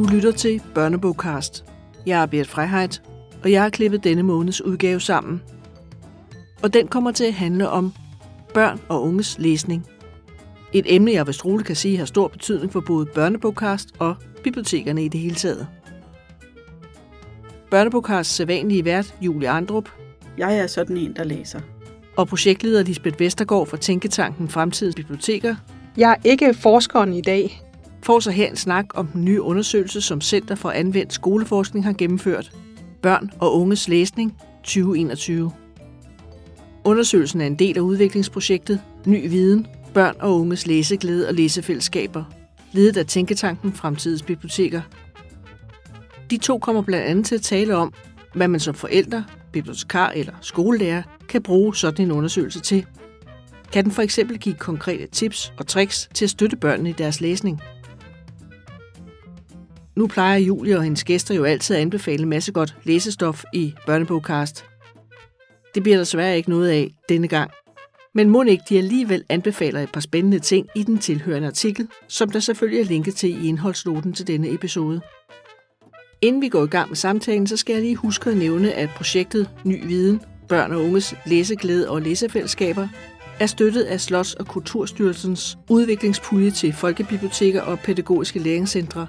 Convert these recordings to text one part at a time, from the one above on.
Du lytter til Børnebogcast. Jeg er Bert Freiheit, og jeg har klippet denne måneds udgave sammen. Og den kommer til at handle om børn og unges læsning. Et emne, jeg vist roligt kan sige har stor betydning for både Børnebogcast og bibliotekerne i det hele taget. Børnebogcasts sædvanlige vært, Julie Andrup, Jeg er sådan en, der læser. og projektleder Lisbeth Vestergaard fra Tænketanken Fremtidens Biblioteker, Jeg er ikke forskeren i dag får så her en snak om den nye undersøgelse, som Center for Anvendt Skoleforskning har gennemført. Børn og unges læsning 2021. Undersøgelsen er en del af udviklingsprojektet Ny Viden, Børn og unges læseglæde og læsefællesskaber, ledet af Tænketanken Fremtidens Biblioteker. De to kommer blandt andet til at tale om, hvad man som forælder, bibliotekar eller skolelærer kan bruge sådan en undersøgelse til. Kan den for eksempel give konkrete tips og tricks til at støtte børnene i deres læsning? Nu plejer Julie og hendes gæster jo altid at anbefale masse godt læsestof i Børnebogcast. Det bliver der desværre ikke noget af denne gang. Men må ikke de alligevel anbefaler et par spændende ting i den tilhørende artikel, som der selvfølgelig er linket til i indholdsnoten til denne episode. Inden vi går i gang med samtalen, så skal jeg lige huske at nævne, at projektet Ny Viden, Børn og Unges Læseglæde og Læsefællesskaber er støttet af Slots- og Kulturstyrelsens udviklingspulje til folkebiblioteker og pædagogiske læringscentre,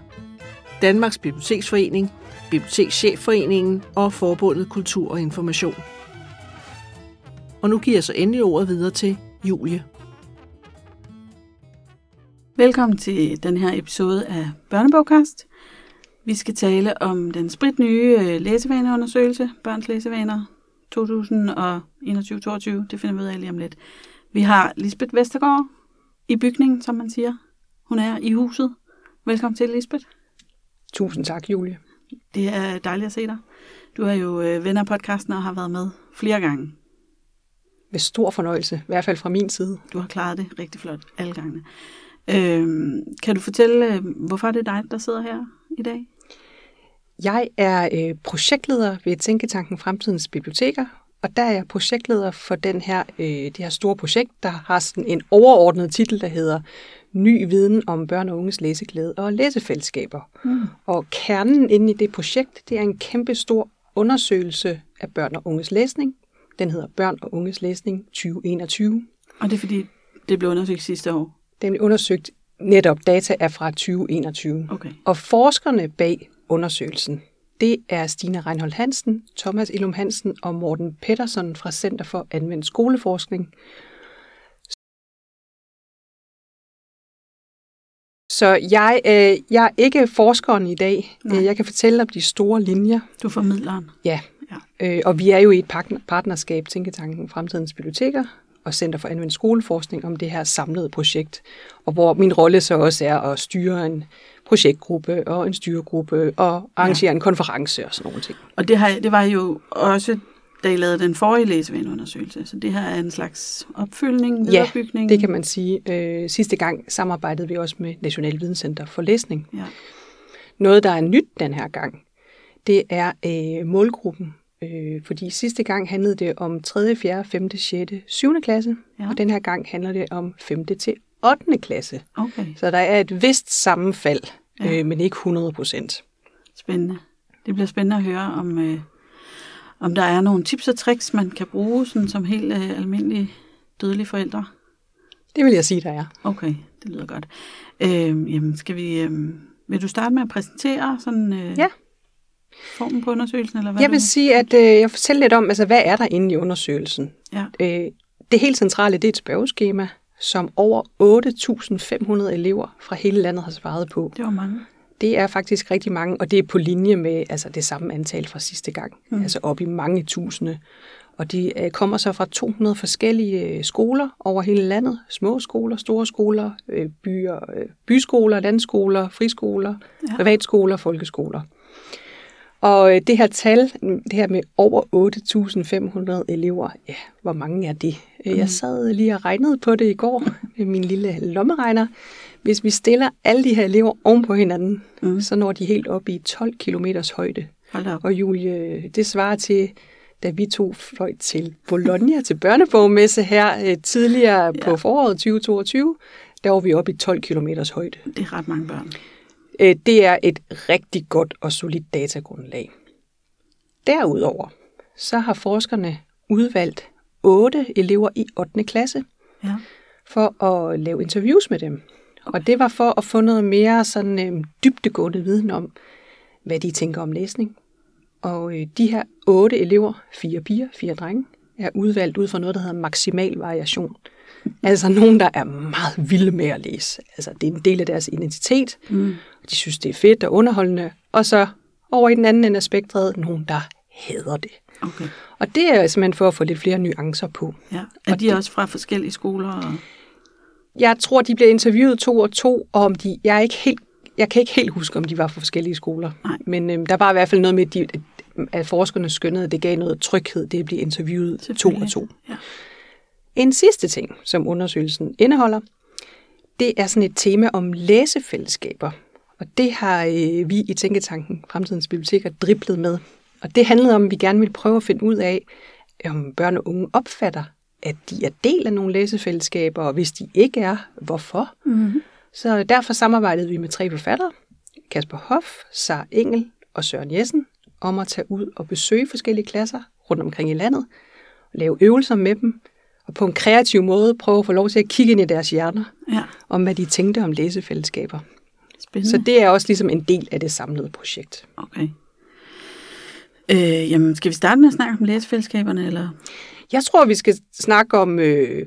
Danmarks Biblioteksforening, Bibliotekschefforeningen og Forbundet Kultur og Information. Og nu giver jeg så endelig ordet videre til Julie. Velkommen til den her episode af Børnebogkast. Vi skal tale om den spritnye øh, læsevaneundersøgelse, Børns læsevaner 2021-2022. Det finder vi ud af lige om lidt. Vi har Lisbeth Vestergaard i bygningen, som man siger. Hun er i huset. Velkommen til, Lisbeth. Tusind tak, Julie. Det er dejligt at se dig. Du er jo øh, ven af podcasten og har været med flere gange. Med stor fornøjelse, i hvert fald fra min side. Du har klaret det rigtig flot alle gangene. Øhm, kan du fortælle, øh, hvorfor det er dig, der sidder her i dag? Jeg er øh, projektleder ved Tænketanken Fremtidens Biblioteker, og der er jeg projektleder for den her, øh, det her store projekt, der har sådan en overordnet titel, der hedder Ny viden om børn og unges læseglæde og læsefællesskaber. Mm. Og kernen inde i det projekt, det er en kæmpe stor undersøgelse af børn og unges læsning. Den hedder Børn og unges læsning 2021. Og det er fordi, det blev undersøgt sidste år. Den er undersøgt netop data er fra 2021. Okay. Og forskerne bag undersøgelsen, det er Stine Reinhold Hansen, Thomas Ilum Hansen og Morten Pettersson fra Center for Anvendt Skoleforskning. Så jeg, øh, jeg er ikke forskeren i dag. Nej. Nej. Jeg kan fortælle om de store linjer. Du er formidleren. Ja, Ja. øh, og vi er jo i et partner- partnerskab, Tænketanken Fremtidens Biblioteker og Center for Anvendt Skoleforskning om det her samlede projekt, og hvor min rolle så også er at styre en projektgruppe og en styregruppe og arrangere ja. en konference og sådan nogle ting. Og det, har, det var jo også, da I lavede den forrige læsevaneundersøgelse. Så det her er en slags opfyldning, Ja, viderebygning. Det kan man sige. Øh, sidste gang samarbejdede vi også med National Videnscenter for Læsning. Ja. Noget, der er nyt den her gang, det er øh, målgruppen. Øh, fordi sidste gang handlede det om 3., 4., 5., 6., 7. klasse, Ja. og den her gang handler det om 5. til 8. klasse. Okay, Så der er et vist sammenfald, Ja. ja. øh, men ikke 100 procent. spændende. Det bliver spændende at høre, om, øh, om der er nogle tips og tricks, man kan bruge sådan som helt øh, almindelige dødelige forældre. Det vil jeg sige, der er. Okay, det lyder godt. Øh, jamen, skal vi... Øh, vil du starte med at præsentere sådan, øh, Ja. formen på undersøgelsen? Eller hvad Jeg du... vil sige, at øh, jeg fortæller lidt om, altså, hvad er der inde i undersøgelsen. Ja. Øh, det helt centrale, det er et spørgeskema, som over 8.500 elever fra hele landet har svaret på. Det var mange. Det er faktisk rigtig mange, og det er på linje med altså, det samme antal fra sidste gang. Mm. Altså op i mange tusinde. Og de øh, kommer så fra 200 forskellige øh, skoler over hele landet. Små skoler, store skoler, øh, byer, øh, byskoler, landskoler, friskoler, ja. privatskoler, folkeskoler. Og øh, det her tal, det her med over 8.500 elever, ja, hvor mange er det? Mm. Jeg sad lige og regnede på det i går med min lille lommeregner. Hvis vi stiller alle de her elever oven på hinanden, Mm. mm. så når de helt op i 12 km højde. Og Julie, det svarer til, da vi to fløj til Bologna til børnebogmesse her øh, tidligere Ja. på foråret 2022, der var vi oppe i 12 km højde. Det er ret mange børn. Øh, det er et rigtig godt og solidt datagrundlag. Derudover så har forskerne udvalgt otte elever i 8. klasse Ja. for at lave interviews med dem. Og det var for at få noget mere sådan øh, dybdegående viden om, hvad de tænker om læsning. Og øh, de her otte elever, fire piger, fire drenge, er udvalgt ud fra noget, der hedder maksimal variation. Altså nogen, der er meget vilde med at læse. Altså det er en del af deres identitet. Mm. De synes, det er fedt og underholdende. Og så over i den anden ende af spektret, nogen, der hader det. Okay. Og det er simpelthen for at få lidt flere nuancer på. Ja. Er de også fra forskellige skoler? Og... Jeg tror, de blev interviewet to og to, og om de, jeg, er ikke helt, jeg kan ikke helt huske, om de var fra forskellige skoler. Nej. Men øhm, der var i hvert fald noget med, at, de, at forskerne skønnede, at det gav noget tryghed, det at blive interviewet to og to. Ja. En sidste ting, som undersøgelsen indeholder, det er sådan et tema om læsefællesskaber. Og det har øh, vi i Tænketanken Fremtidens Biblioteker driblet med. Og det handlede om, at vi gerne vil prøve at finde ud af, om børn og unge opfatter, at de er del af nogle læsefællesskaber, og hvis de ikke er, hvorfor. Mm-hmm. Så derfor samarbejdede vi med tre forfattere, Kasper Hoff, Sar Engel og Søren Jessen, om at tage ud og besøge forskellige klasser rundt omkring i landet, og lave øvelser med dem, og på en kreativ måde prøve at få lov til at kigge ind i deres hjerner, Ja, om hvad de tænkte om læsefællesskaber. spændende. Så det er også ligesom en del af det samlede projekt. Okay. Øh, jamen, skal vi starte med at snakke om læsefællesskaberne, eller? Jeg tror, vi skal snakke om, øh,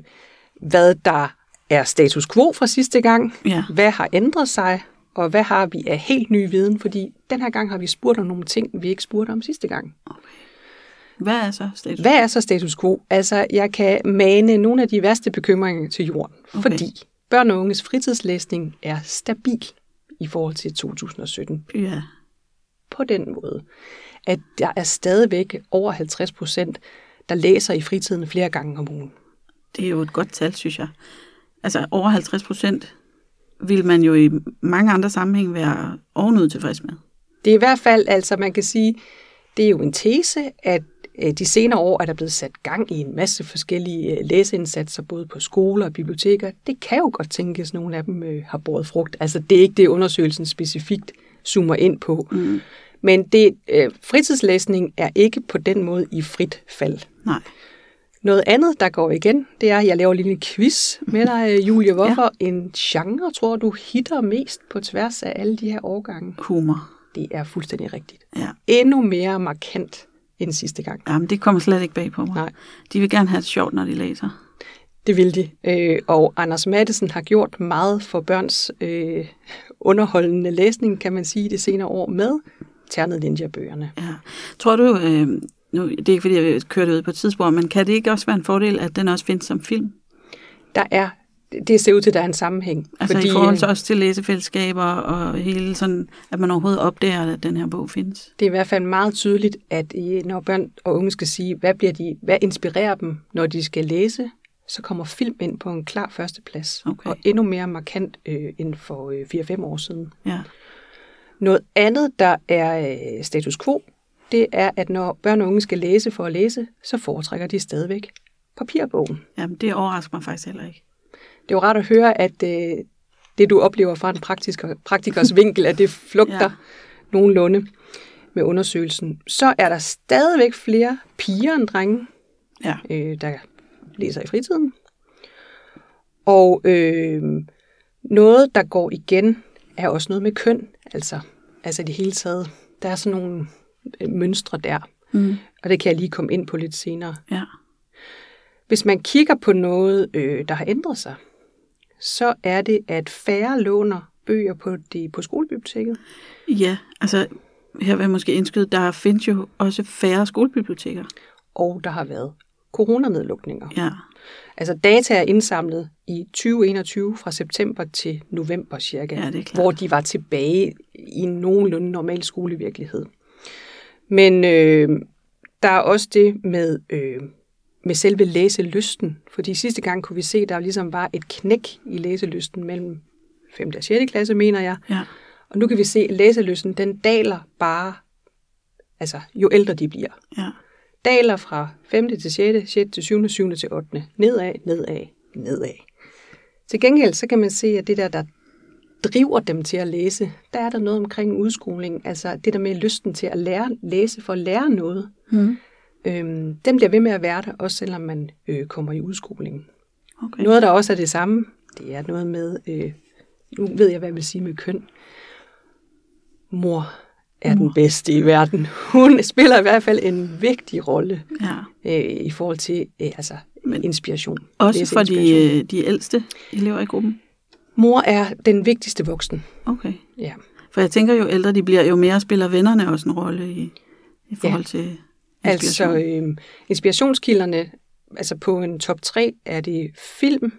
hvad der er status quo fra sidste gang, Ja. hvad har ændret sig, og hvad har vi af helt ny viden, fordi den her gang har vi spurgt om nogle ting, vi ikke spurgte om sidste gang. Hvad er så status? Hvad er så status quo? Altså, jeg kan mane nogle af de værste bekymringer til jorden, Okay. fordi børn og unges fritidslæsning er stabil i forhold til 2017 Ja. på den måde, at der er stadigvæk over 50 procent, der læser i fritiden flere gange om ugen. Det er jo et godt tal, synes jeg. Altså over 50 procent vil man jo i mange andre sammenhæng være ovenud tilfreds med. Det er i hvert fald, altså man kan sige, det er jo en tese, at de senere år er der blevet sat gang i en masse forskellige øh, læseindsatser, både på skoler og biblioteker. Det kan jo godt tænkes, at nogle af dem øh, har båret frugt. Altså det er ikke det, undersøgelsen specifikt zoomer ind på. Mm. Men det, øh, fritidslæsning er ikke på den måde i frit fald. Nej. Noget andet, der går igen, det er, at jeg laver en lille quiz med dig, øh, Julie. Hvorfor ja. en genre, tror du, hitter mest på tværs af alle de her årgange? Humor. Det er fuldstændig rigtigt. Ja. Endnu mere markant end sidste gang. Jamen, det kommer slet ikke bag på mig. Nej. De vil gerne have det sjovt, når de læser. Det vil de. Øh, og Anders Mattesen har gjort meget for børns øh, underholdende læsning, kan man sige, det senere år med Ternet Ninja-bøgerne. Ja. Tror du, øh, nu, det er ikke fordi, jeg kører det ud på et tidspunkt, men kan det ikke også være en fordel, at den også findes som film? Der er, det ser ud til, at der er en sammenhæng. Altså fordi, i forhold til øh, også til læsefællesskaber og hele sådan, at man overhovedet opdager, at den her bog findes. Det er i hvert fald meget tydeligt, at når børn og unge skal sige, hvad, bliver de, hvad inspirerer dem, når de skal læse, så kommer film ind på en klar førsteplads. Okay. Og endnu mere markant øh, end for øh, 4-5 år siden. Ja. Noget andet, der er øh, status quo, det er, at når børn og unge skal læse for at læse, så foretrækker de stadigvæk papirbogen. Jamen, det overrasker mig faktisk heller ikke. Det er jo rart at høre, at øh, det, du oplever fra en praktiker, praktikers vinkel, at det flugter Ja. nogenlunde med undersøgelsen. Så er der stadigvæk flere piger end drenge, Ja. øh, der læser i fritiden. Og øh, noget, der går igen, er også noget med køn. Altså, altså i det hele taget. Der er sådan nogle øh, mønstre der. Mm. Og det kan jeg lige komme ind på lidt senere. Ja. Hvis man kigger på noget, øh, der har ændret sig, så er det, at færre låner bøger på, de, på skolebiblioteket. Ja, altså her vil jeg måske indskyde, der findes jo også færre skolebiblioteker. Og der har været coronanedlukninger. Ja. Altså data er indsamlet i 2021 fra september til november cirka, Ja, hvor de var tilbage i en nogenlunde normal skolevirkelighed. Men øh, der er også det med, øh, med selve læselysten, fordi sidste gang kunne vi se, at der ligesom var et knæk i læselysten mellem 5. og 6. klasse, mener jeg. Ja. Og nu kan vi se, at læselysten den daler bare, altså jo ældre de bliver. Ja. Daler fra 5. til 6., 6. til 7., 7. til 8. Nedad, nedad, nedad. Til gengæld, så kan man se, at det der, der driver dem til at læse, der er der noget omkring udskoling. Altså det der med lysten til at lære læse for at lære noget. Mm. Øhm, den bliver ved med at være der, også selvom man øh, kommer i udskoling. Okay. Noget, der også er det samme, det er noget med, øh, nu ved jeg, hvad jeg vil sige med køn. Mor er den bedste i verden. Hun spiller i hvert fald en vigtig rolle Ja. øh, i forhold til øh, altså, Men inspiration. Også for Læseinspiration. de, øh, de ældste elever i gruppen? Mor er den vigtigste voksen. Okay. Ja. For jeg tænker, jo ældre de bliver, jo mere spiller vennerne også en rolle i, i forhold til inspiration. Altså øh, inspirationskilderne, altså på en top 3 er det film,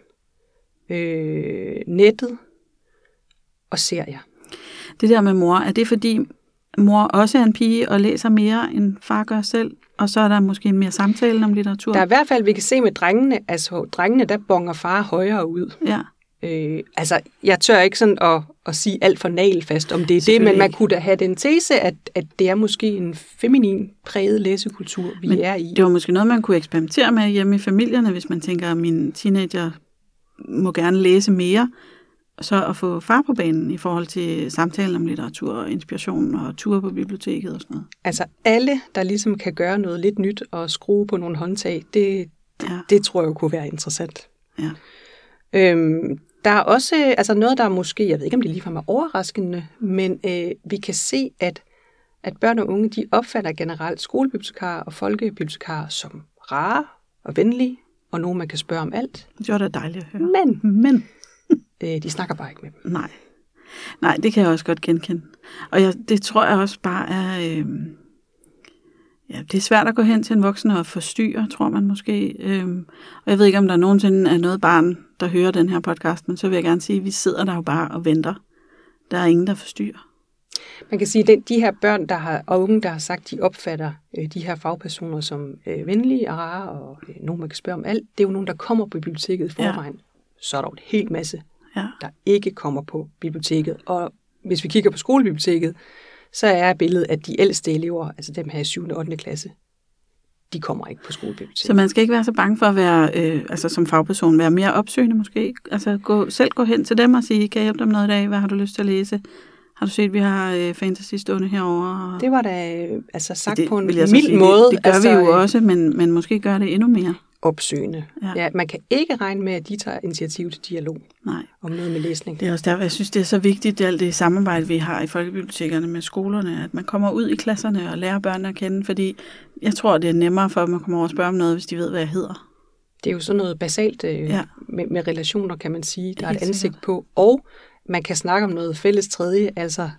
øh, nettet og serier. Det der med mor, er det fordi mor også er en pige og læser mere, end far gør selv? Og så er der måske mere samtale om litteratur? Der er i hvert fald, vi kan se med drengene, altså drengene, der bonger far højere ud. Ja. Øh, altså, jeg tør ikke sådan at, at sige alt for nagelfast om det er det, men man kunne da have den tese, at, at det er måske en feminin præget læsekultur, vi Men er i. Det var måske noget, man kunne eksperimentere med hjemme i familierne, hvis man tænker, at min teenager må gerne læse mere. Så at få far på banen i forhold til samtalen om litteratur og inspiration og ture på biblioteket og sådan noget. Altså, alle, der ligesom kan gøre noget lidt nyt og skrue på nogle håndtag, det, Ja. det tror jeg kunne være interessant. Ja. Øhm, der er også altså noget, der er måske, jeg ved ikke, om det ligefrem er overraskende, men øh, vi kan se, at, at børn og unge, de opfatter generelt skolebibliotekarer og folkebibliotekarer som rare og venlige, og nogen, man kan spørge om alt. Det var da dejligt at høre. Men Men øh, de snakker bare ikke med dem. nej. Nej, det kan jeg også godt genkende. Og jeg, det tror jeg også bare er... Øh, ja, det er svært at gå hen til en voksen og forstyrre, tror man måske. Øh, og jeg ved ikke, om der nogensinde er noget barn, der hører den her podcast, men så vil jeg gerne sige, at vi sidder der jo bare og venter. Der er ingen, der forstyrrer. Man kan sige, at de her børn der har, og unge, der har sagt, de opfatter øh, de her fagpersoner som øh, venlige og rare, og øh, nogen, man kan spørge om alt, det er jo nogen, der kommer på biblioteket i forvejen. Ja. Så er der jo en hel masse, Ja. der ikke kommer på biblioteket. Og hvis vi kigger på skolebiblioteket, så er billedet, at de ældste elever, altså dem her i 7. og 8. klasse, de kommer ikke på skolebiblioteket. Så man skal ikke være så bange for at være, øh, altså som fagperson, være mere opsøgende måske. Altså gå, selv gå hen til dem og sige, kan jeg hjælpe dem noget i dag? Hvad har du lyst til at læse? Har du set, vi har øh, fantasy stående herovre? Det var da øh, altså sagt det på en mild sige, måde. Det, det gør altså, vi jo øh, også, men, men måske gør det endnu mere. Opsøgende. Ja. Ja. man kan ikke regne med, at de tager initiativ til dialog Nej. om noget med læsning. Det er også derfor, jeg synes, det er så vigtigt, alt det samarbejde, vi har i folkebibliotekerne med skolerne, at man kommer ud i klasserne og lærer børnene at kende, fordi jeg tror, det er nemmere for dem at komme over og spørge om noget, hvis de ved, hvad jeg hedder. Det er jo sådan noget basalt øh, Ja. med, med relationer, kan man sige. Der er et ansigt sikkert. på. Og man kan snakke om noget fælles tredje, altså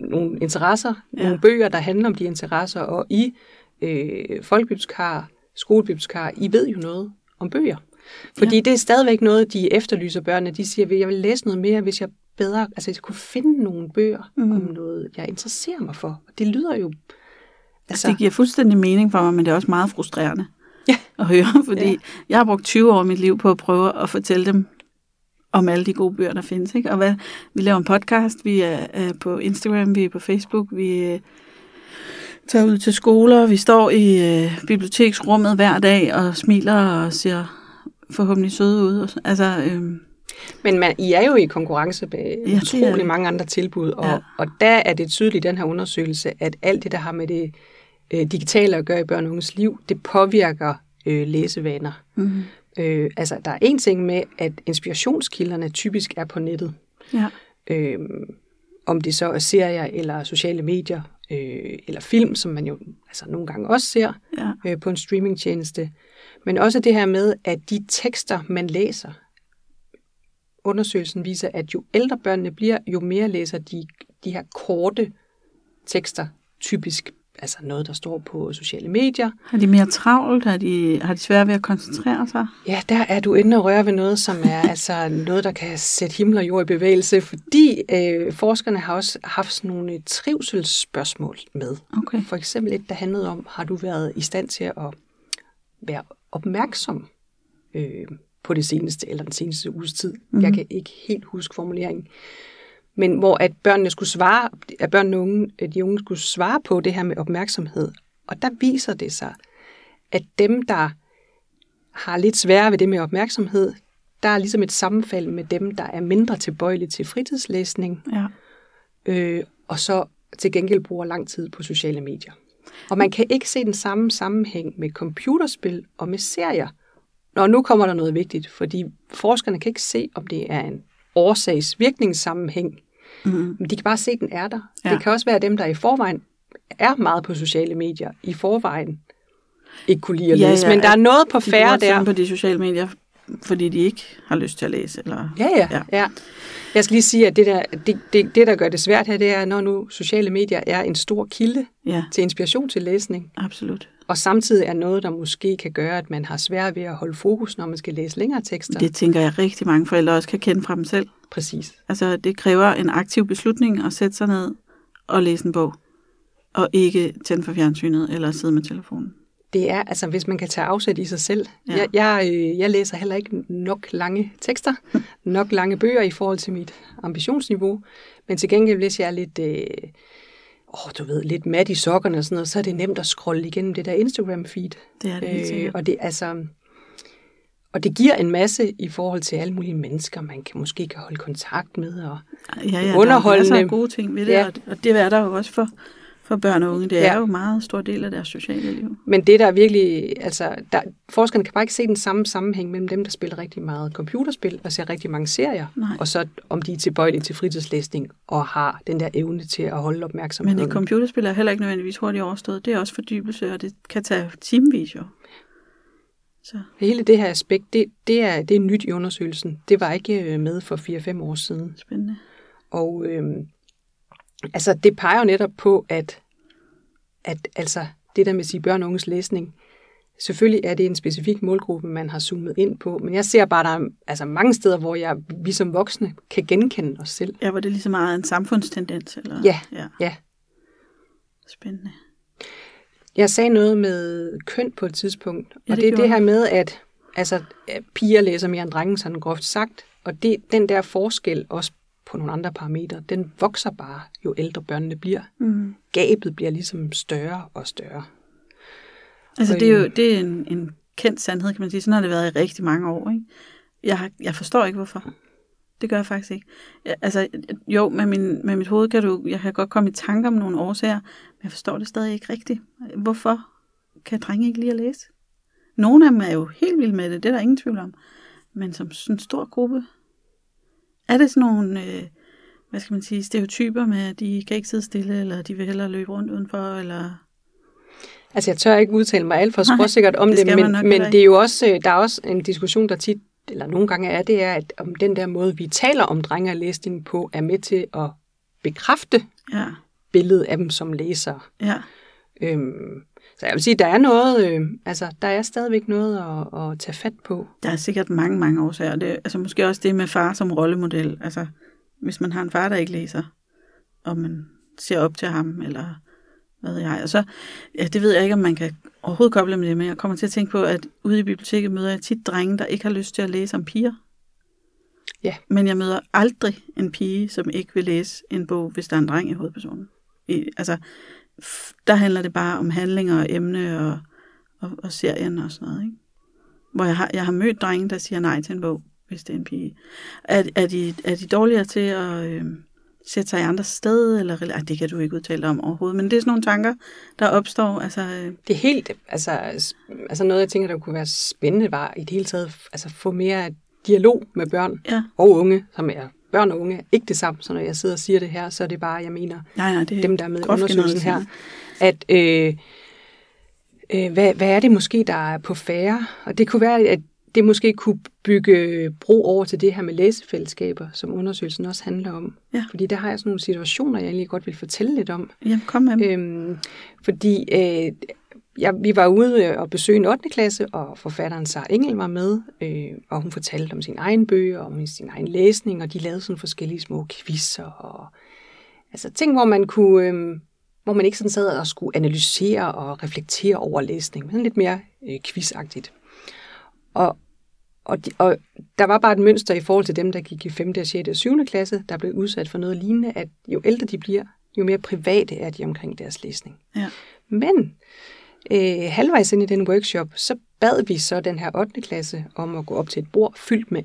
nogle interesser, Ja. nogle bøger, der handler om de interesser. Og I, øh, folkebibliotekarer, skolebibliotekarer, I ved jo noget om bøger. Fordi Ja. det er stadigvæk noget, de efterlyser børnene. De siger, at jeg vil læse noget mere, hvis jeg bedre, altså jeg kunne finde nogle bøger mm. om noget, jeg interesserer mig for. Og det lyder jo... Altså, det giver fuldstændig mening for mig, men det er også meget frustrerende Ja. at høre, fordi ja. Jeg har brugt 20 år af mit liv på at prøve at fortælle dem om alle de gode bøger, der findes. Ikke? Og hvad, vi laver en podcast, vi er, er på Instagram, vi er på Facebook, vi øh, tager ud til skoler, vi står i øh, biblioteksrummet hver dag og smiler og ser forhåbentlig søde ud. Altså, øh, Men man, I er jo i konkurrence med Ja, utrolig mange andre tilbud, og, Ja. og der er det tydeligt i den her undersøgelse, at alt det, der har med det øh, digitale at gøre i børn og unges liv, det påvirker øh, læsevaner. mm, Øh, altså, der er en ting med, at inspirationskilderne typisk er på nettet. ja. Øh, om det så er serier eller sociale medier, øh, eller film, som man jo altså, nogle gange også ser Ja. øh, på en streamingtjeneste. Men også det her med, at de tekster, man læser, undersøgelsen viser, at jo ældre børnene bliver, jo mere læser de de her korte tekster, typisk altså noget, der står på sociale medier. Har de mere travlt? Har de, har de svært ved at koncentrere sig? Ja, der er du inde og røre ved noget, som er altså noget, der kan sætte himmel og jord i bevægelse, fordi øh, forskerne har også haft sådan nogle trivselsspørgsmål med. Okay. For eksempel et, der handlede om, har du været i stand til at være opmærksom øh, på det seneste, eller den seneste uges tid. Mhm. Mm-hmm. Jeg kan ikke helt huske formuleringen. Men hvor at børnene skulle svare, at børnene og unge, de unge skulle svare på det her med opmærksomhed. Og der viser det sig, at dem, der har lidt sværere ved det med opmærksomhed, der er ligesom et sammenfald med dem, der er mindre tilbøjelige til fritidslæsning, Ja. øh, og så til gengæld bruger lang tid på sociale medier. Og man kan ikke se den samme sammenhæng med computerspil og med serier. Nå, nu kommer der noget vigtigt, fordi forskerne kan ikke se, om det er en årsags-virkningssammenhæng, Mm. men de kan bare se, at den er der. Ja. Det kan også være dem, der i forvejen er meget på sociale medier, i forvejen ikke kunne lide at Ja, læse. ja, men der er noget på De færre bruger der. på de sociale medier, fordi de ikke har lyst til at læse. Eller... Ja, ja, Ja. ja, ja. Jeg skal lige sige, at det der, det, det, det, der gør det svært her, det er, når nu sociale medier er en stor kilde Ja, til inspiration til læsning, absolut. og samtidig er noget, der måske kan gøre, at man har svært ved at holde fokus, når man skal læse længere tekster. Det tænker jeg rigtig mange forældre også kan kende fra dem selv. Præcis. Altså, det kræver en aktiv beslutning at sætte sig ned og læse en bog, og ikke tænde for fjernsynet eller sidde med telefonen. Det er, altså hvis man kan tage afsæt i sig selv. Ja. Jeg, jeg, øh, jeg læser heller ikke nok lange tekster, nok lange bøger i forhold til mit ambitionsniveau, men til gengæld, hvis jeg er lidt, øh, åh, du ved, lidt mat i sokkerne og sådan noget, så er det nemt at scrolle igennem det der Instagram-feed. Det er det Øh, og det altså, og det giver en masse i forhold til alle mulige mennesker, man kan måske kan holde kontakt med. Og, Ja, ja, der er underholdende. masser af gode ting ved det, Ja. og, det er der jo også for, for børn og unge. Det er Ja. jo en meget stor del af deres sociale liv. men det der er virkelig, altså, der, forskerne kan bare ikke se den samme sammenhæng mellem dem, der spiller rigtig meget computerspil og ser rigtig mange serier, Nej. og så om de er tilbøjelige til fritidslæsning og har den der evne til at holde opmærksomheden. Men et computerspil er heller ikke nødvendigvis hurtigt overstået. Det er også fordybelse, og det kan tage timevis jo. Så Hele det her aspekt, det, det, er, det er nyt i undersøgelsen. Det var ikke øh, med for 4-5 år siden. spændende. Og øhm, altså, det peger jo netop på, at, at altså, det der med at sige børn og unges læsning, selvfølgelig er det en specifik målgruppe, man har zoomet ind på, men jeg ser bare, der er altså, mange steder, hvor jeg, vi som voksne kan genkende os selv. Ja, var det lige så meget en samfundstendens? Eller? Ja. ja. Ja. Spændende. Jeg sagde noget med køn på et tidspunkt, Ja, og det er det her med, at altså, piger læser mere end drenge, sådan groft sagt, og det, den der forskel også på nogle andre parametre, den vokser bare, jo ældre børnene bliver. Mm. Gabet bliver ligesom større og større. Altså, Og, det er jo det er en, en kendt sandhed, kan man sige. Sådan har det været i rigtig mange år. Ikke? Jeg, har- jeg forstår ikke, hvorfor. Det gør jeg faktisk ikke. Jeg, altså, jo, med, min, med mit hoved kan du, jeg kan godt komme i tanke om nogle årsager, men jeg forstår det stadig ikke rigtigt. Hvorfor kan drenge ikke lide at læse? Nogle af dem er jo helt vilde med det, det er der ingen tvivl om. Men som sådan en stor gruppe, er det sådan nogle, øh, hvad skal man sige, stereotyper med, at de kan ikke sidde stille, eller de vil hellere løbe rundt udenfor, eller... Altså, jeg tør ikke udtale mig alt for Nej, skråsikkert om det det, man men, men det er jo også, øh, der er også en diskussion, der tit, eller nogle gange er, det er, at om den der måde, vi taler om drenge læsning på, er med til at bekræfte Ja, billedet af dem som læsere. ja. Øhm, så jeg vil sige, der er noget, øh, altså, der er stadigvæk noget at, at tage fat på. Der er sikkert mange, mange årsager. Det, altså måske også det med far som rollemodel. Altså, hvis man har en far, der ikke læser, og man ser op til ham, eller hvad ved jeg. Og så, ja, det ved jeg ikke, om man kan overhovedet koble med det, men jeg kommer til at tænke på, at ude i biblioteket møder jeg tit drenge, der ikke har lyst til at læse om piger. Ja. Men jeg møder aldrig en pige, som ikke vil læse en bog, hvis der er en dreng i hovedpersonen. I, altså, der handler det bare om handlinger og emne og, og, og serien og sådan noget, ikke? Hvor jeg har, jeg har mødt drenge, der siger nej til en bog, hvis det er en pige. Er, er, de, er de dårligere til at øh, sætte sig i andre sted? Eller, ej, det kan du ikke udtale om overhovedet. Men det er sådan nogle tanker, der opstår. Altså, øh, Det er helt, altså, altså noget, jeg tænker, der kunne være spændende, var i det hele taget, altså få mere dialog med børn ja, og unge, som er børn og unge, er ikke det samme, så når jeg sidder og siger det her, så er det bare, jeg mener, nej, nej, det er dem, der er med i undersøgelsen her, at øh, øh, hvad, hvad er det måske, der er på færre? Og det kunne være, at det måske kunne bygge bro over til det her med læsefællesskaber, som undersøgelsen også handler om. Ja. Fordi der har jeg sådan nogle situationer, jeg egentlig godt vil fortælle lidt om. Jamen, kom med. Øhm, fordi øh, ja, vi var ude øh, og besøge en 8. klasse, og forfatteren Sara Engel var med, øh, og hun fortalte om sin egen bøger, om sin egen læsning, og de lavede sådan forskellige små quizzer, og altså ting, hvor man kunne, øh, hvor man ikke sådan sad og skulle analysere og reflektere over læsning, men lidt mere øh, quizagtigt. Og, og, de, og der var bare et mønster i forhold til dem, der gik i 5., 6. og 7. klasse, der blev udsat for noget lignende, at jo ældre de bliver, jo mere private er de omkring deres læsning. Ja. Men øh, halvvejs ind i den workshop, så bad vi så den her 8. klasse om at gå op til et bord fyldt med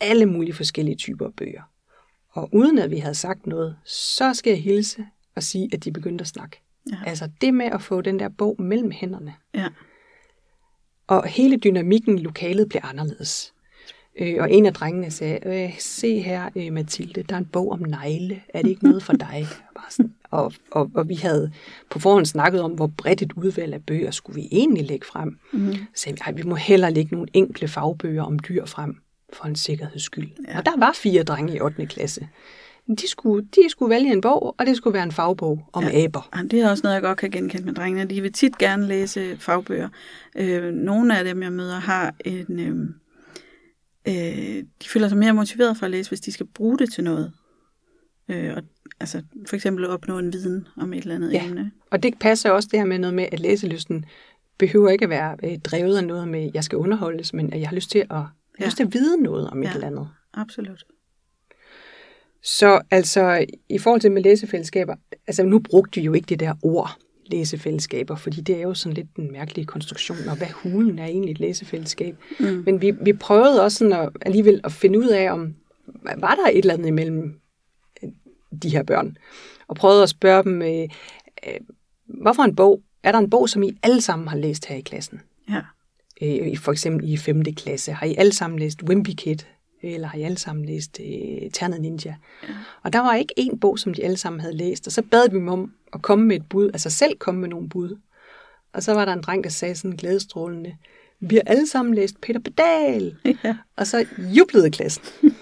alle mulige forskellige typer af bøger. Og uden at vi havde sagt noget, så skal jeg hilse og sige, at de begyndte at snakke. Ja. Altså det med at få den der bog mellem hænderne. Ja. Og hele dynamikken i lokalet blev anderledes. Øh, og en af drengene sagde, øh, se her, øh, Mathilde, der er en bog om negle. Er det ikke noget for dig? Bare sådan. Og, og, og vi havde på forhånd snakket om, hvor bredt et udvalg af bøger skulle vi egentlig lægge frem. Mm. Så sagde vi, "Ej, vi må hellere lægge nogle enkle fagbøger om dyr frem, for en sikkerheds skyld. Ja. Og der var fire drenge i 8. klasse. De skulle, de skulle vælge en bog, og det skulle være en fagbog om Ja. ja. aber. Ej, Det er også noget, jeg godt kan genkende med drengene. De vil tit gerne læse fagbøger. Øh, nogle af dem, jeg møder, har en... Øh, øh, de føler sig mere motiveret for at læse, hvis de skal bruge det til noget. Øh, og, altså for eksempel opnå en viden om et eller andet Ja. emne. Og det passer også det her med noget med, at læselysten behøver ikke at være øh, drevet af noget med, at jeg skal underholdes, men at jeg har lyst til at, Ja. lyst til at vide noget om Ja. et eller andet. Absolut. Så altså, i forhold til med læsefællesskaber, altså nu brugte vi jo ikke det der ord, læsefællesskaber, fordi det er jo sådan lidt en mærkelig konstruktion, og hvad hulen er egentlig et læsefællesskab. Mm. Men vi, vi prøvede også sådan at, alligevel at finde ud af, om var der et eller andet imellem øh, de her børn, og prøvede at spørge dem, øh, øh, hvorfor en bog, er der en bog, som I alle sammen har læst her i klassen? Ja. øh, i- for eksempel i 5. klasse, har I alle sammen læst Wimpy Kid, eller har I alle sammen læst øh, Ternet Ninja? Ja. Og der var ikke én bog, som de alle sammen havde læst, og så bad vi dem om at komme med et bud, altså selv komme med nogle bud. Og så var der en dreng, der sagde sådan glædestrålende, vi har alle sammen læst Peter Pedal, ja. og så jublede klassen.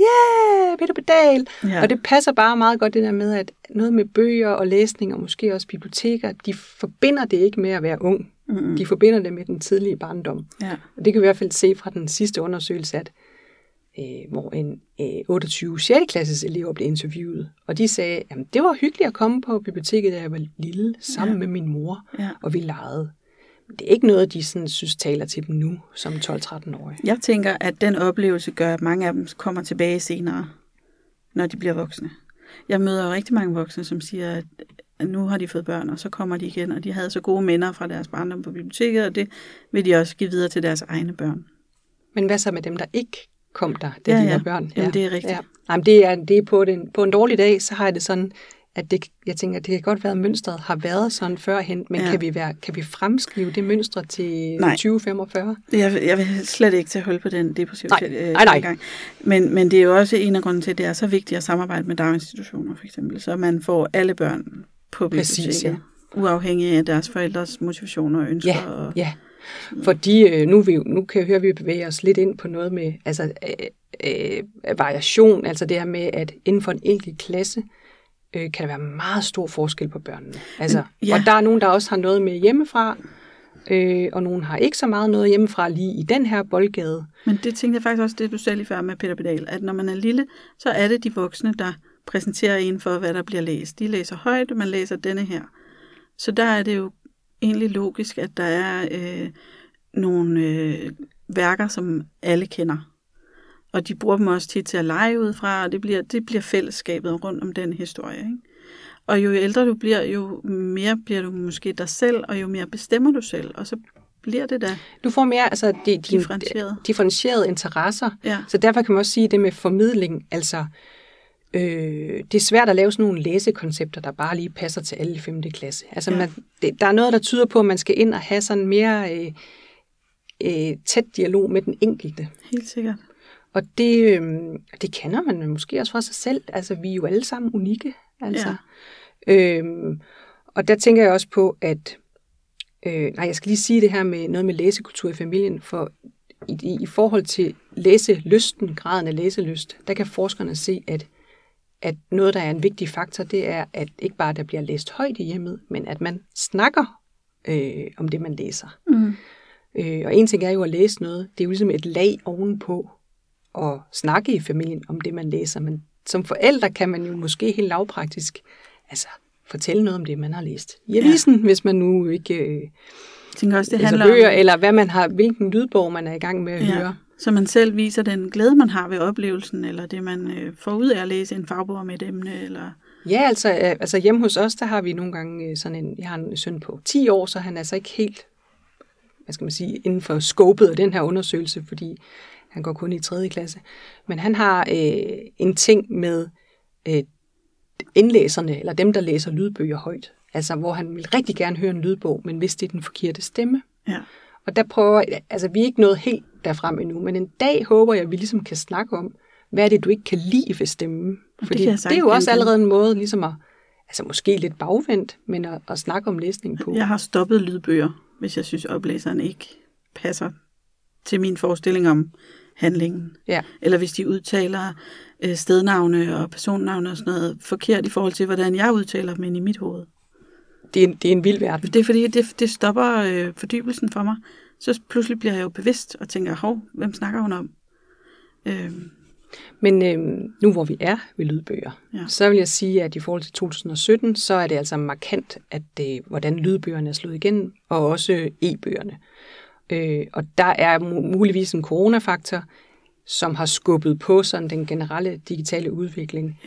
Yeah, Peter Pedal! Ja. Og det passer bare meget godt det der med, at noget med bøger og læsning, og måske også biblioteker, de forbinder det ikke med at være ung. Mm-mm. De forbinder det med den tidlige barndom. ja. Og det kan vi i hvert fald se fra den sidste undersøgelse, at øh, hvor en øh, 28 6. klasses elever blev interviewet. Og de sagde, at det var hyggeligt at komme på biblioteket, da jeg var lille, sammen Ja. med min mor, ja. og vi legede. Men det er ikke noget, de sådan, synes taler til dem nu, som 12-13-årige. Jeg tænker, at den oplevelse gør, at mange af dem kommer tilbage senere, når de bliver voksne. Jeg møder jo rigtig mange voksne, som siger, at at nu har de fået børn, og så kommer de igen, og de havde så gode minder fra deres barndom på biblioteket, og det vil de også give videre til deres egne børn. Men hvad så med dem, der ikke kom der, da Ja, de ja. var børn? Jamen, det er rigtigt. Ja. Jamen, det er, det er på, den, på en dårlig dag, så har jeg det sådan, at det, jeg tænker, at det kan godt være, at mønstret har været sådan førhen, men Ja. ja. kan, vi være, kan vi fremskrive det mønstre til Nej. 2045? Jeg, jeg vil slet ikke til at holde på den depressive Nej, øh, nej, nej. tilgang. Men, men det er jo også en af grunden til, at det er så vigtigt at samarbejde med daginstitutioner, for eksempel, så man får alle børn på Præcis, biblioteket, uafhængig af deres forældres motivationer og ønsker. Ja, og, ja. Fordi øh, nu, vi, nu kan jeg høre, at vi bevæger os lidt ind på noget med altså, øh, øh, variation, altså det her med, at inden for en enkelt klasse, øh, kan der være meget stor forskel på børnene. Altså, ja. Og der er nogen, der også har noget med hjemmefra, øh, og nogen har ikke så meget noget hjemmefra lige i den her boldgade. Men det tænkte jeg faktisk også, det du sagde lige før med Peter Pedal, at når man er lille, så er det de voksne, der præsenterer en for, hvad der bliver læst. De læser højt, man læser denne her. Så der er det jo egentlig logisk, at der er øh, nogle øh, værker, som alle kender. Og de bruger dem også tit til at lege ud fra, og det bliver, det bliver fællesskabet rundt om den historie. Ikke? Og jo ældre du bliver, jo mere bliver du måske dig selv, og jo mere bestemmer du selv, og så bliver det da Du får mere altså, de, de, differentieret. differentierede interesser, Ja, Så derfor kan man også sige det med formidling, altså øh, det er svært at lave sådan nogle læsekoncepter, der bare lige passer til alle i 5. klasse. Altså Ja. man, det, der er noget, der tyder på, at man skal ind og have sådan mere øh, øh, tæt dialog med den enkelte. helt sikkert. Og det, øh, det kender man måske også fra sig selv. Altså vi er jo alle sammen unikke. Altså. Ja. Øhm, og der tænker jeg også på, at øh, nej, jeg skal lige sige det her med noget med læsekultur i familien, for i, i, i forhold til læselysten, graden af læselyst, der kan forskerne se, at, at noget, der er en vigtig faktor, det er, at ikke bare der bliver læst højt i hjemmet, men at man snakker øh, om det, man læser. Mm. Øh, og en ting er jo at læse noget, det er jo ligesom et lag ovenpå at snakke i familien om det, man læser. Men som forældre kan man jo måske helt lavpraktisk altså, fortælle noget om det, man har læst i avisen, ja. hvis man nu ikke øh, tænker også, det handler bøger, om, eller hvad man har, hvilken lydbog man er i gang med at ja. høre. Så man selv viser den glæde, man har ved oplevelsen, eller det, man øh, får ud af at læse en fagbog om et emne, eller... Ja, altså, øh, altså hjemme hos os, der har vi nogle gange øh, sådan en, jeg har en søn på 10 år, så han er altså ikke helt, hvad skal man sige, inden for skåbet af den her undersøgelse, fordi Han går kun i 3. klasse. Men han har øh, en ting med øh, indlæserne, eller dem, der læser lydbøger højt. Altså, hvor han vil rigtig gerne høre en lydbog, men hvis det er den forkerte stemme. Ja. Og der prøver, altså vi er ikke nået helt derfrem endnu, men en dag håber jeg, at vi ligesom kan snakke om, hvad er det, du ikke kan lide ved stemmen? Fordi det, det er jo også allerede en måde ligesom at, altså måske lidt bagvendt, men at, at snakke om læsning på. Jeg har stoppet lydbøger, hvis jeg synes, oplæseren ikke passer til min forestilling om handlingen. Ja. Eller hvis de udtaler øh, stednavne og personnavne og sådan noget forkert i forhold til, hvordan jeg udtaler dem ind i mit hoved. Det, er, det er en vild verden. Det er fordi, det, det stopper øh, fordybelsen for mig. Så pludselig bliver jeg jo bevidst og tænker, hov, hvem snakker hun om? Øh, Men øhm, nu hvor vi er ved lydbøger, Ja. ja. så vil jeg sige, at i forhold til 2017, så er det altså markant, at det, hvordan lydbøgerne er slået igennem, og også øh, e-bøgerne. Øh, og der er mu- muligvis en coronafaktor, som har skubbet på sådan den generelle digitale udvikling.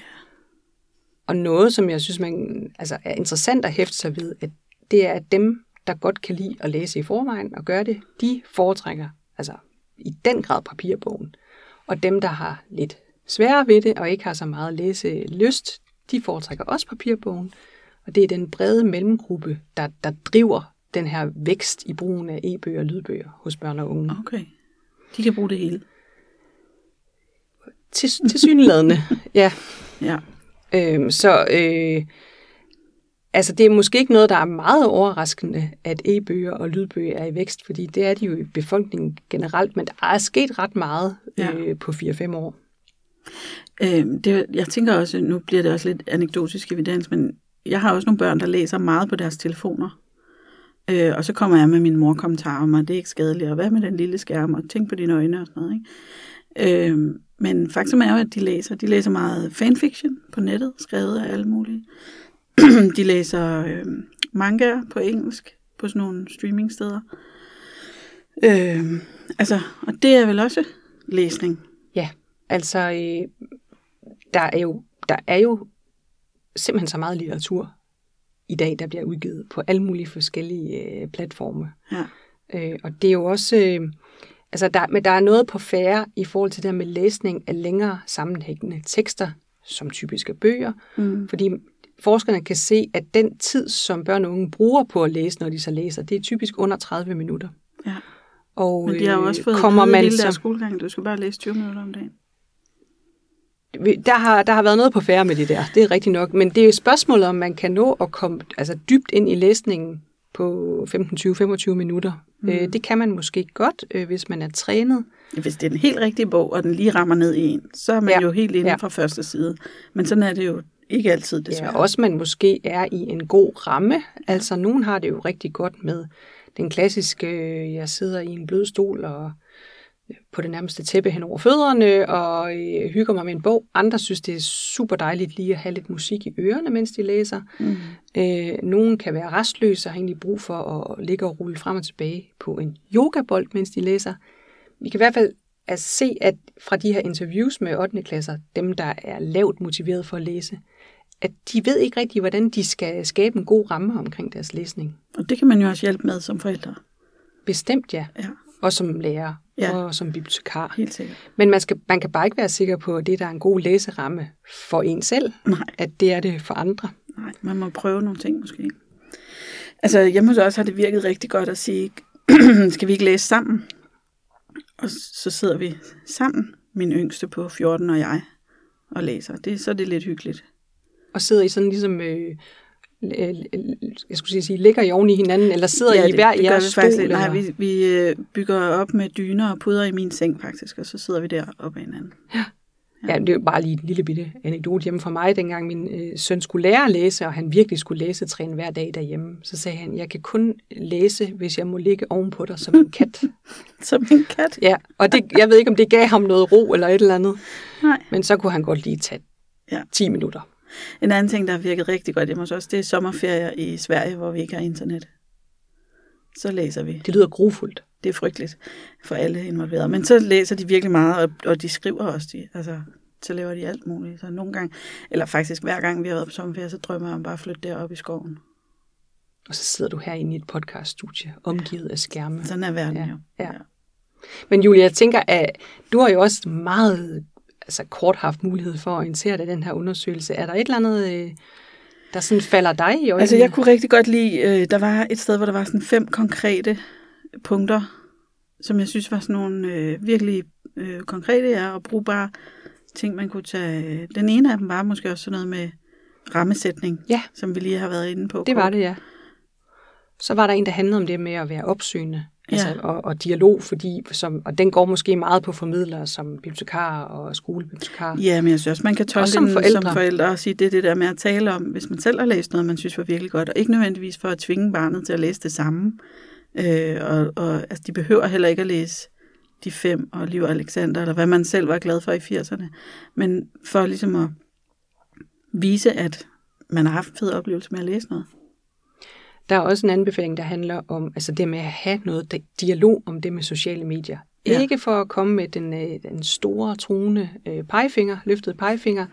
Og noget, som jeg synes, man, altså, er interessant at hæfte sig ved, at det er, at dem, der godt kan lide at læse i forvejen og gøre det, de foretrækker altså, i den grad papirbogen. Og dem, der har lidt sværere ved det og ikke har så meget læse lyst, de foretrækker også papirbogen. Og det er den brede mellemgruppe, der, der driver den her vækst i brugen af e-bøger og lydbøger hos børn og unge. okay. De kan bruge det hele. Til, til synlædende, ja. Ja. Øhm, så øh, altså det er måske ikke noget, der er meget overraskende, at e-bøger og lydbøger er i vækst, fordi det er de jo i befolkningen generelt, men der er sket ret meget Ja. øh, på 4-5 år. Øh, det, jeg tænker også, nu bliver det også lidt anekdotisk evidens, men jeg har også nogle børn, der læser meget på deres telefoner. Øh, og så kommer jeg med min mor kommentarer om, at det er ikke skadeligt, og hvad med den lille skærm, og tænk på dine øjne og sådan noget. Ikke? Øh, men faktum er jo, at de læser. De læser meget fanfiction på nettet, skrevet af alle mulige. de læser øh, manga på engelsk, på sådan nogle streamingsteder. Øh, altså, og det er vel også læsning. Ja, altså øh, der, er jo, der er jo simpelthen så meget litteratur i dag, der bliver udgivet på alle mulige forskellige øh, platforme. Ja. Øh, og det er jo også, øh, altså der, men der er noget på færre i forhold til det med læsning af længere sammenhængende tekster, som typiske bøger, Mm. fordi forskerne kan se, at den tid, som børn og unge bruger på at læse, når de så læser, det er typisk under 30 minutter. Ja. Og Men de har jo også fået øh, kommer at vide man hele deres skolegang, du skal bare læse 20 minutter om dagen. der har, der har været noget på færre med det der, det er rigtigt nok, men det er jo spørgsmålet, om man kan nå at komme altså, dybt ind i læsningen på 15-20-25 minutter. Mm. Øh, det kan man måske godt, øh, hvis man er trænet. Hvis det er den helt rigtige bog, og den lige rammer ned i en, så er man Ja. jo helt inde Ja. fra første side. Men sådan er det jo ikke altid, desværre. Ja, også man måske er i en god ramme. Altså, nogen har det jo rigtig godt med den klassiske, øh, jeg sidder i en blød stol og øh, på det nærmeste tæppe hen over fødderne og øh, hygger mig med en bog. Andre synes, det er super dejligt lige at have lidt musik i ørerne, mens de læser. Mm. Øh, nogen kan være restløse og har egentlig brug for at ligge og rulle frem og tilbage på en yogabold, mens de læser. Vi kan i hvert fald altså, se, at fra de her interviews med 8. klasser, dem der er lavt motiveret for at læse, at de ved ikke rigtig, hvordan de skal skabe en god ramme omkring deres læsning. Og det kan man jo også hjælpe med som forældre. Bestemt ja, Ja, og som lærer, Ja. og som bibliotekar. helt sikkert. Men man, skal, man kan bare ikke være sikker på, at det, der er en god læseramme for en selv, Nej, at det er det for andre. nej, man må prøve nogle ting måske. Altså, hjemme hos os har det virket rigtig godt at sige, skal vi ikke læse sammen? Og så sidder vi sammen, min yngste på 14 og jeg, og læser. Det, så er det lidt hyggeligt. Og sidder I sådan ligesom... Øh, jeg skulle sige, ligger I oven i hinanden, eller sidder ja, I hver i det jeres stol? faktisk. Nej, vi, vi øh, bygger op med dyner og puder i min seng faktisk, og så sidder vi der op ad hinanden. Ja, det er bare lige en lille bitte anekdote hjemme for mig. Dengang min øh, søn skulle lære at læse, og han virkelig skulle læse træne hver dag derhjemme, så sagde han, jeg kan kun læse, hvis jeg må ligge ovenpå dig som en kat. Som en kat. ja, og det, jeg ved ikke, om det gav ham noget ro eller et eller andet, Nej. men så kunne han godt lige tage Ja. 10 minutter. En anden ting, der har virket rigtig godt hjemme hos os, det er sommerferier i Sverige, hvor vi ikke har internet. Så læser vi. Det lyder grufuldt. Det er frygteligt for alle involverede. Men så læser de virkelig meget, og, og de skriver også. De, altså, så laver de alt muligt. Så nogle gange, eller faktisk hver gang vi har været på sommerferie, så drømmer jeg om bare at flytte derop i skoven. Og så sidder du herinde i et podcaststudie, omgivet af skærme. Sådan er verden Ja, jo. ja. Men Julia, jeg tænker, at du har jo også meget altså, kort haft mulighed for at orientere dig i den her undersøgelse. Er der et eller andet, øh, der sådan falder dig i øjnene? Altså, jeg kunne rigtig godt lide, øh, der var et sted, hvor der var sådan fem konkrete punkter, som jeg synes var sådan nogle øh, virkelig øh, konkrete ja, og brugbare ting, man kunne tage. Den ene af dem var måske også sådan noget med rammesætning, Ja. som vi lige har været inde på. Det var det, ja. Så var der en, der handlede om det med at være opsøgende. Altså, Ja. og, og dialog, fordi, som, og den går måske meget på formidlere som bibliotekarer og skolebibliotekarer. Ja, men jeg synes også, man kan tolke som den forældre. som forældre og sige, det er det der med at tale om, hvis man selv har læst noget, man synes var virkelig godt, og ikke nødvendigvis for at tvinge barnet til at læse det samme. Øh, og, og altså, de behøver heller ikke at læse de fem og Liv og Alexander, eller hvad man selv var glad for i 80'erne, men for ligesom at vise, at man har haft en fed oplevelse med at læse noget. Der er også en anbefaling, der handler om altså det med at have noget di- dialog om det med sociale medier. Ja. Ikke for at komme med den, øh, den store, truende øh, pegefinger, løftede pegefinger,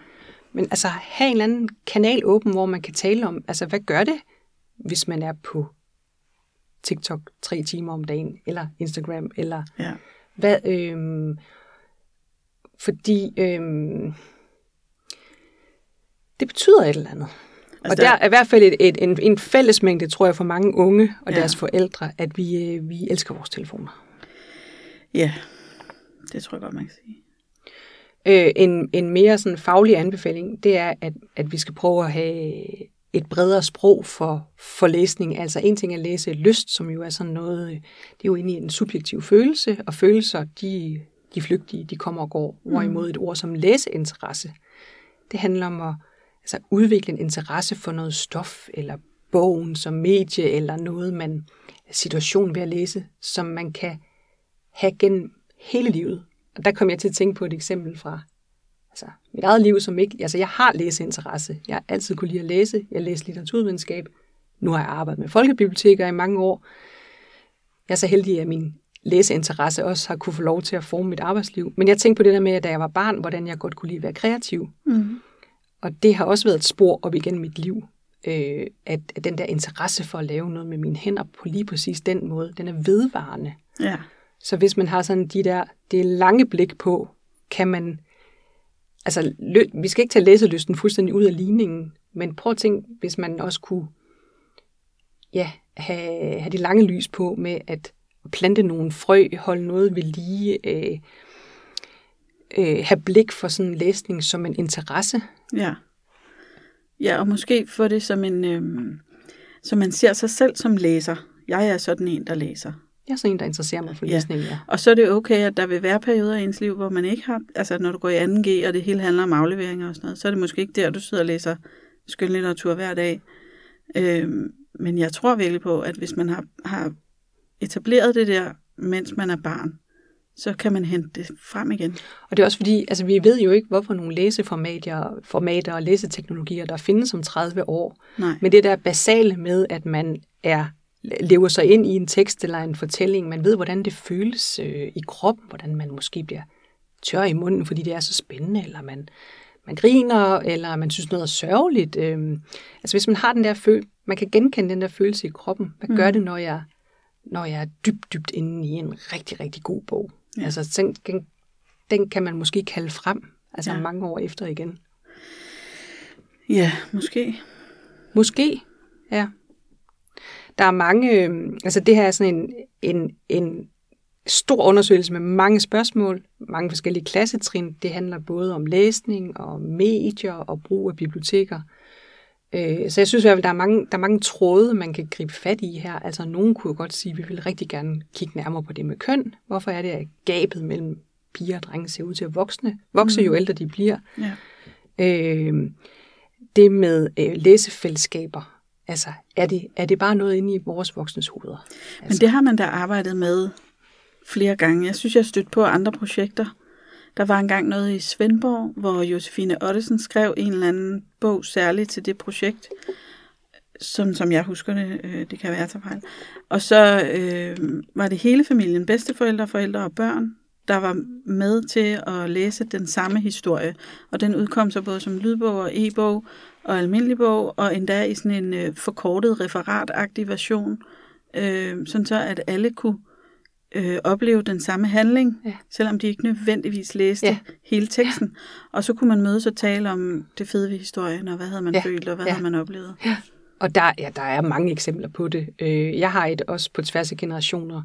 men altså have en eller anden kanal åben, hvor man kan tale om, altså hvad gør det, hvis man er på TikTok tre timer om dagen, eller Instagram, eller Ja. hvad, øhm, fordi øhm, det betyder et eller andet. Altså, og der er i hvert fald et, et, en, en fællesmængde, tror jeg, for mange unge og Ja. deres forældre, at vi, øh, vi elsker vores telefoner. ja, det tror jeg godt, man kan sige. Øh, en, en mere sådan faglig anbefaling, det er, at, at vi skal prøve at have et bredere sprog for, for læsning. Altså en ting er at læse lyst, som jo er sådan noget, det er jo egentlig en subjektiv følelse, og følelser, de, de flygtige, de kommer og går. Hvorimod et ord som læseinteresse, det handler om at altså, udvikle en interesse for noget stof, eller bogen som medie, eller noget, man situation ved at læse, som man kan have gennem hele livet. Og der kom jeg til at tænke på et eksempel fra altså, mit eget liv, som ikke... Altså, jeg har læseinteresse. Jeg har altid kunne lide at læse. Jeg læste litteraturvidenskab. Nu har jeg arbejdet med folkebiblioteker i mange år. Jeg er så heldig, at min læseinteresse også har kunne få lov til at forme mit arbejdsliv. Men jeg tænkte på det der med, at da jeg var barn, hvordan jeg godt kunne lide at være kreativ. Mm. Og det har også været et spor op igennem mit liv. Øh, at, at den der interesse for at lave noget med mine hænder på lige præcis den måde, den er vedvarende. Ja. Så hvis man har sådan de der, det lange blik på, kan man, altså lø, vi skal ikke tage læselysten fuldstændig ud af ligningen, men prøv at tænke, hvis man også kunne, ja, have, have det lange lys på med at plante nogle frø, holde noget ved lige, øh, øh, have blik for sådan en læsning som en interesse. Ja. Ja, og måske få det som en, øhm, så man ser sig selv som læser. Jeg er sådan en, der læser. Jeg er sådan en, der interesserer mig for Ja. læsning, ja. Og så er det okay, at der vil være perioder i ens liv, hvor man ikke har, altså når du går i 2G, og det hele handler om afleveringer og sådan noget, så er det måske ikke der, du sidder og læser skønlitteratur hver dag. Øhm, men jeg tror virkelig på, at hvis man har, har etableret det der, mens man er barn, så kan man hente det frem igen. Og det er også fordi, altså vi ved jo ikke, hvorfor nogle læseformater formater og læseteknologier, der findes om 30 år. Nej. Men det der basale med, at man er lever sig ind i en tekst eller en fortælling, man ved, hvordan det føles øh, i kroppen, hvordan man måske bliver tør i munden, fordi det er så spændende, eller man, man griner, eller man synes noget er sørgeligt. Øh, altså hvis man har den der følelse, man kan genkende den der følelse i kroppen. Hvad mm. gør det, når jeg, når jeg er dybt, dybt inde i en rigtig, rigtig god bog? Ja. Altså den, den, den kan man måske kalde frem, altså Ja. mange år efter igen. Ja, måske. Måske, ja. Der er mange, øh, altså det her er sådan en, en, en stor undersøgelse med mange spørgsmål, mange forskellige klassetrin. Det handler både om læsning og medier og brug af biblioteker. Øh, så jeg synes i hvert fald, der er, mange, der er mange tråde, man kan gribe fat i her. Altså nogen kunne jo godt sige, at vi vil rigtig gerne kigge nærmere på det med køn. Hvorfor er det, at gabet mellem piger og drenge ser ud til at voksne, vokse, jo ældre de bliver? Ja. Øh, det med øh, læsefællesskaber, altså er det, er det bare noget inde i vores voksnes hoveder? Men det har man da arbejdet med flere gange. Jeg synes, jeg har stødt på andre projekter. Der var engang noget i Svendborg, hvor Josefine Ottesen skrev en eller anden bog særligt til det projekt, som, som jeg husker det, øh, det kan være til fejl. Og så øh, var det hele familien, bedsteforældre, forældre og børn, der var med til at læse den samme historie. Og den udkom så både som lydbog og e-bog og almindelig bog, og endda i sådan en øh, forkortet referatagtig version, øh, sådan så at alle kunne øh, opleve den samme handling, Ja. selvom de ikke nødvendigvis læste Ja. hele teksten. Og så kunne man mødes og tale om det fede ved historien, og hvad havde man Ja. følt, og hvad Ja. havde man oplevet. Og der, ja, der er mange eksempler på det. Øh, Jeg har et også på tværs af generationer,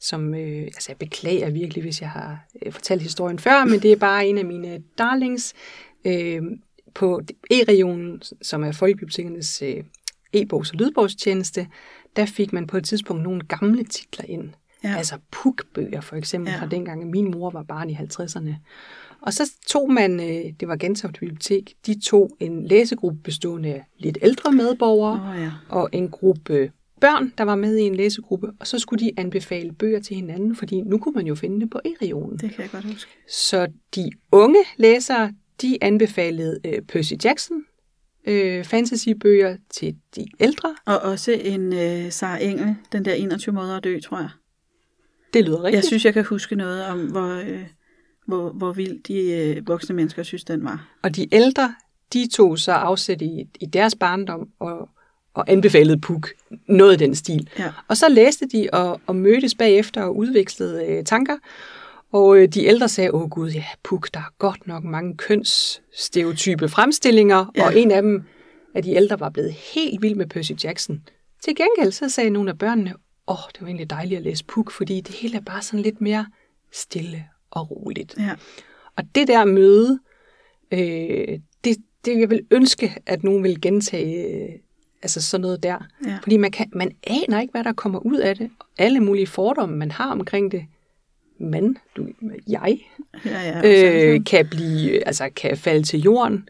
som, øh, altså jeg beklager virkelig, hvis jeg har øh, fortalt historien før, men det er bare en af mine darlings. Øh, På E-regionen, som er Folkebibliotekernes øh, e-bogs- og lydbogstjeneste, der fik man på et tidspunkt nogle gamle titler ind. Ja. Altså pukbøger for eksempel, Ja. fra dengang, min mor var barn i 50'erne. Og så tog man, øh, det var Gentofte Bibliotek, de tog en læsegruppe bestående af lidt ældre medborgere, oh, ja. og en gruppe børn, der var med i en læsegruppe, og så skulle de anbefale bøger til hinanden, fordi nu kunne man jo finde det på e-regionen. Det kan jeg godt huske. Så de unge læsere, de anbefalede øh, Percy Jackson, øh, fantasybøger til de ældre. Og også en øh, Sara Engel, den der 21 måder at dø, tror jeg. Det lyder rigtigt. Jeg synes, jeg kan huske noget om, hvor, øh, hvor, hvor vild de øh, voksne mennesker synes, den var. Og de ældre, de tog så afsæt i, i deres barndom og, og anbefalede Puk noget af den stil. Ja. Og så læste de og, og mødtes bagefter og udvekslede øh, tanker. Og øh, de ældre sagde, åh gud, ja, Puk, der er godt nok mange kønsstereotype fremstillinger, Ja. og en af dem af de ældre var blevet helt vild med Percy Jackson. Til gengæld så sagde nogle af børnene, åh, det var egentlig dejligt at læse Puk, fordi det hele er bare sådan lidt mere stille og roligt. Ja. Og det der møde, øh, det, det jeg vil ønske, at nogen vil gentage øh, altså sådan noget der. Ja. Fordi man, kan, man aner ikke, hvad der kommer ud af det. Alle mulige fordomme, man har omkring det. Man, du, jeg, Ja, ja, øh, kan blive, altså kan falde til jorden.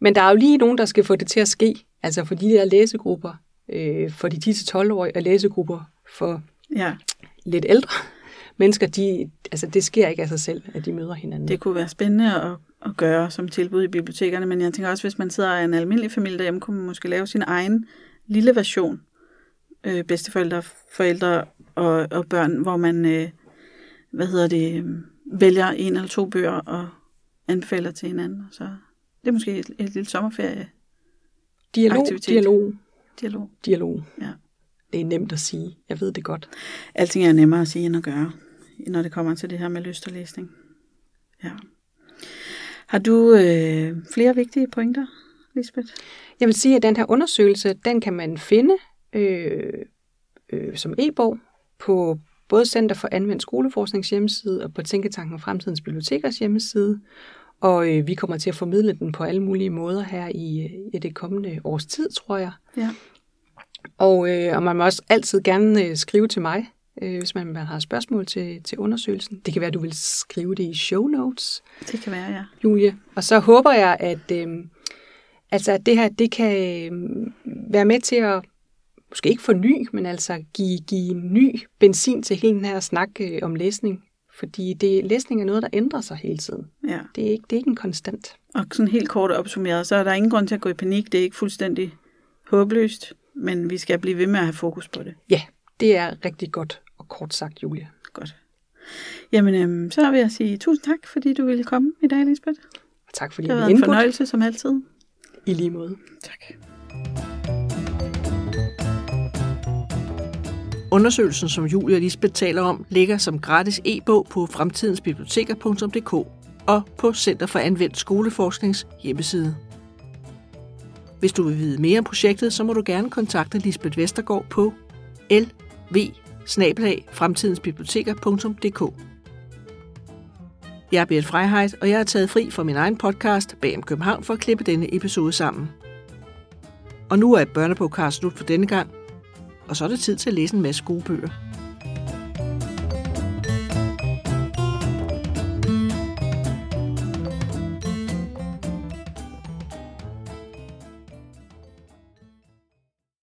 Men der er jo lige nogen, der skal få det til at ske. Altså for de der læsegrupper, øh, for de 10-12-årige, og læsegrupper for ja. lidt ældre mennesker, de, altså det sker ikke af sig selv, at de møder hinanden. Det kunne være spændende at, at gøre som tilbud i bibliotekerne, men jeg tænker også, hvis man sidder i en almindelig familie derhjemme, kunne man måske lave sin egen lille version. Øh, bedsteforældre, forældre og, og børn, hvor man, øh, hvad hedder det, øh, vælger en eller to bøger og anbefaler til hinanden. Så det er måske et, et lille sommerferie dialog, aktivitet. dialog, dialog. dialog. Ja. Det er nemt at sige. Jeg ved det godt. Alting er nemmere at sige end at gøre, når det kommer til det her med lyst og læsning. Ja. Har du øh, flere vigtige pointer, Lisbeth? Jeg vil sige, at den her undersøgelse, den kan man finde øh, øh, som e-bog på både Center for Anvendt Skoleforsknings hjemmeside og på Tænketanken Fremtidens Bibliotekers hjemmeside. Og øh, vi kommer til at formidle den på alle mulige måder her i, øh, i det kommende års tid, tror jeg. Ja. Og, øh, og man må også altid gerne øh, skrive til mig, øh, hvis man, man har spørgsmål til, til undersøgelsen. Det kan være, at du vil skrive det i show notes. Det kan være, ja. Julie. Og så håber jeg, at, øh, altså, at det her det kan øh, være med til at, måske ikke forny, men altså give, give ny benzin til hele den her snak øh, om læsning. Fordi det, læsning er noget, der ændrer sig hele tiden. ja. Det er ikke, det er ikke en konstant. Og sådan helt kort opsummeret, så er der ingen grund til at gå i panik. Det er ikke fuldstændig håbløst, men vi skal blive ved med at have fokus på det. Ja, det er rigtig godt og kort sagt, Julie. Godt. Jamen, øhm, så vil jeg sige tusind tak, fordi du ville komme i dag, Lisbeth. Og tak fordi Det har været en fornøjelse, som altid. I lige måde. Tak. Undersøgelsen, som Julie og Lisbeth taler om, ligger som gratis e-bog på fremtidensbiblioteker.dk og på Center for Anvendt Skoleforsknings hjemmeside. Hvis du vil vide mere om projektet, så må du gerne kontakte Lisbeth Vestergaard på lv fremtidensbiblioteker.dk. Jeg er Berit Freiheit, og jeg er taget fri fra min egen podcast bag om København for at klippe denne episode sammen. Og nu er børnepodcast slut for denne gang, og så er det tid til at læse en masse gode bøger.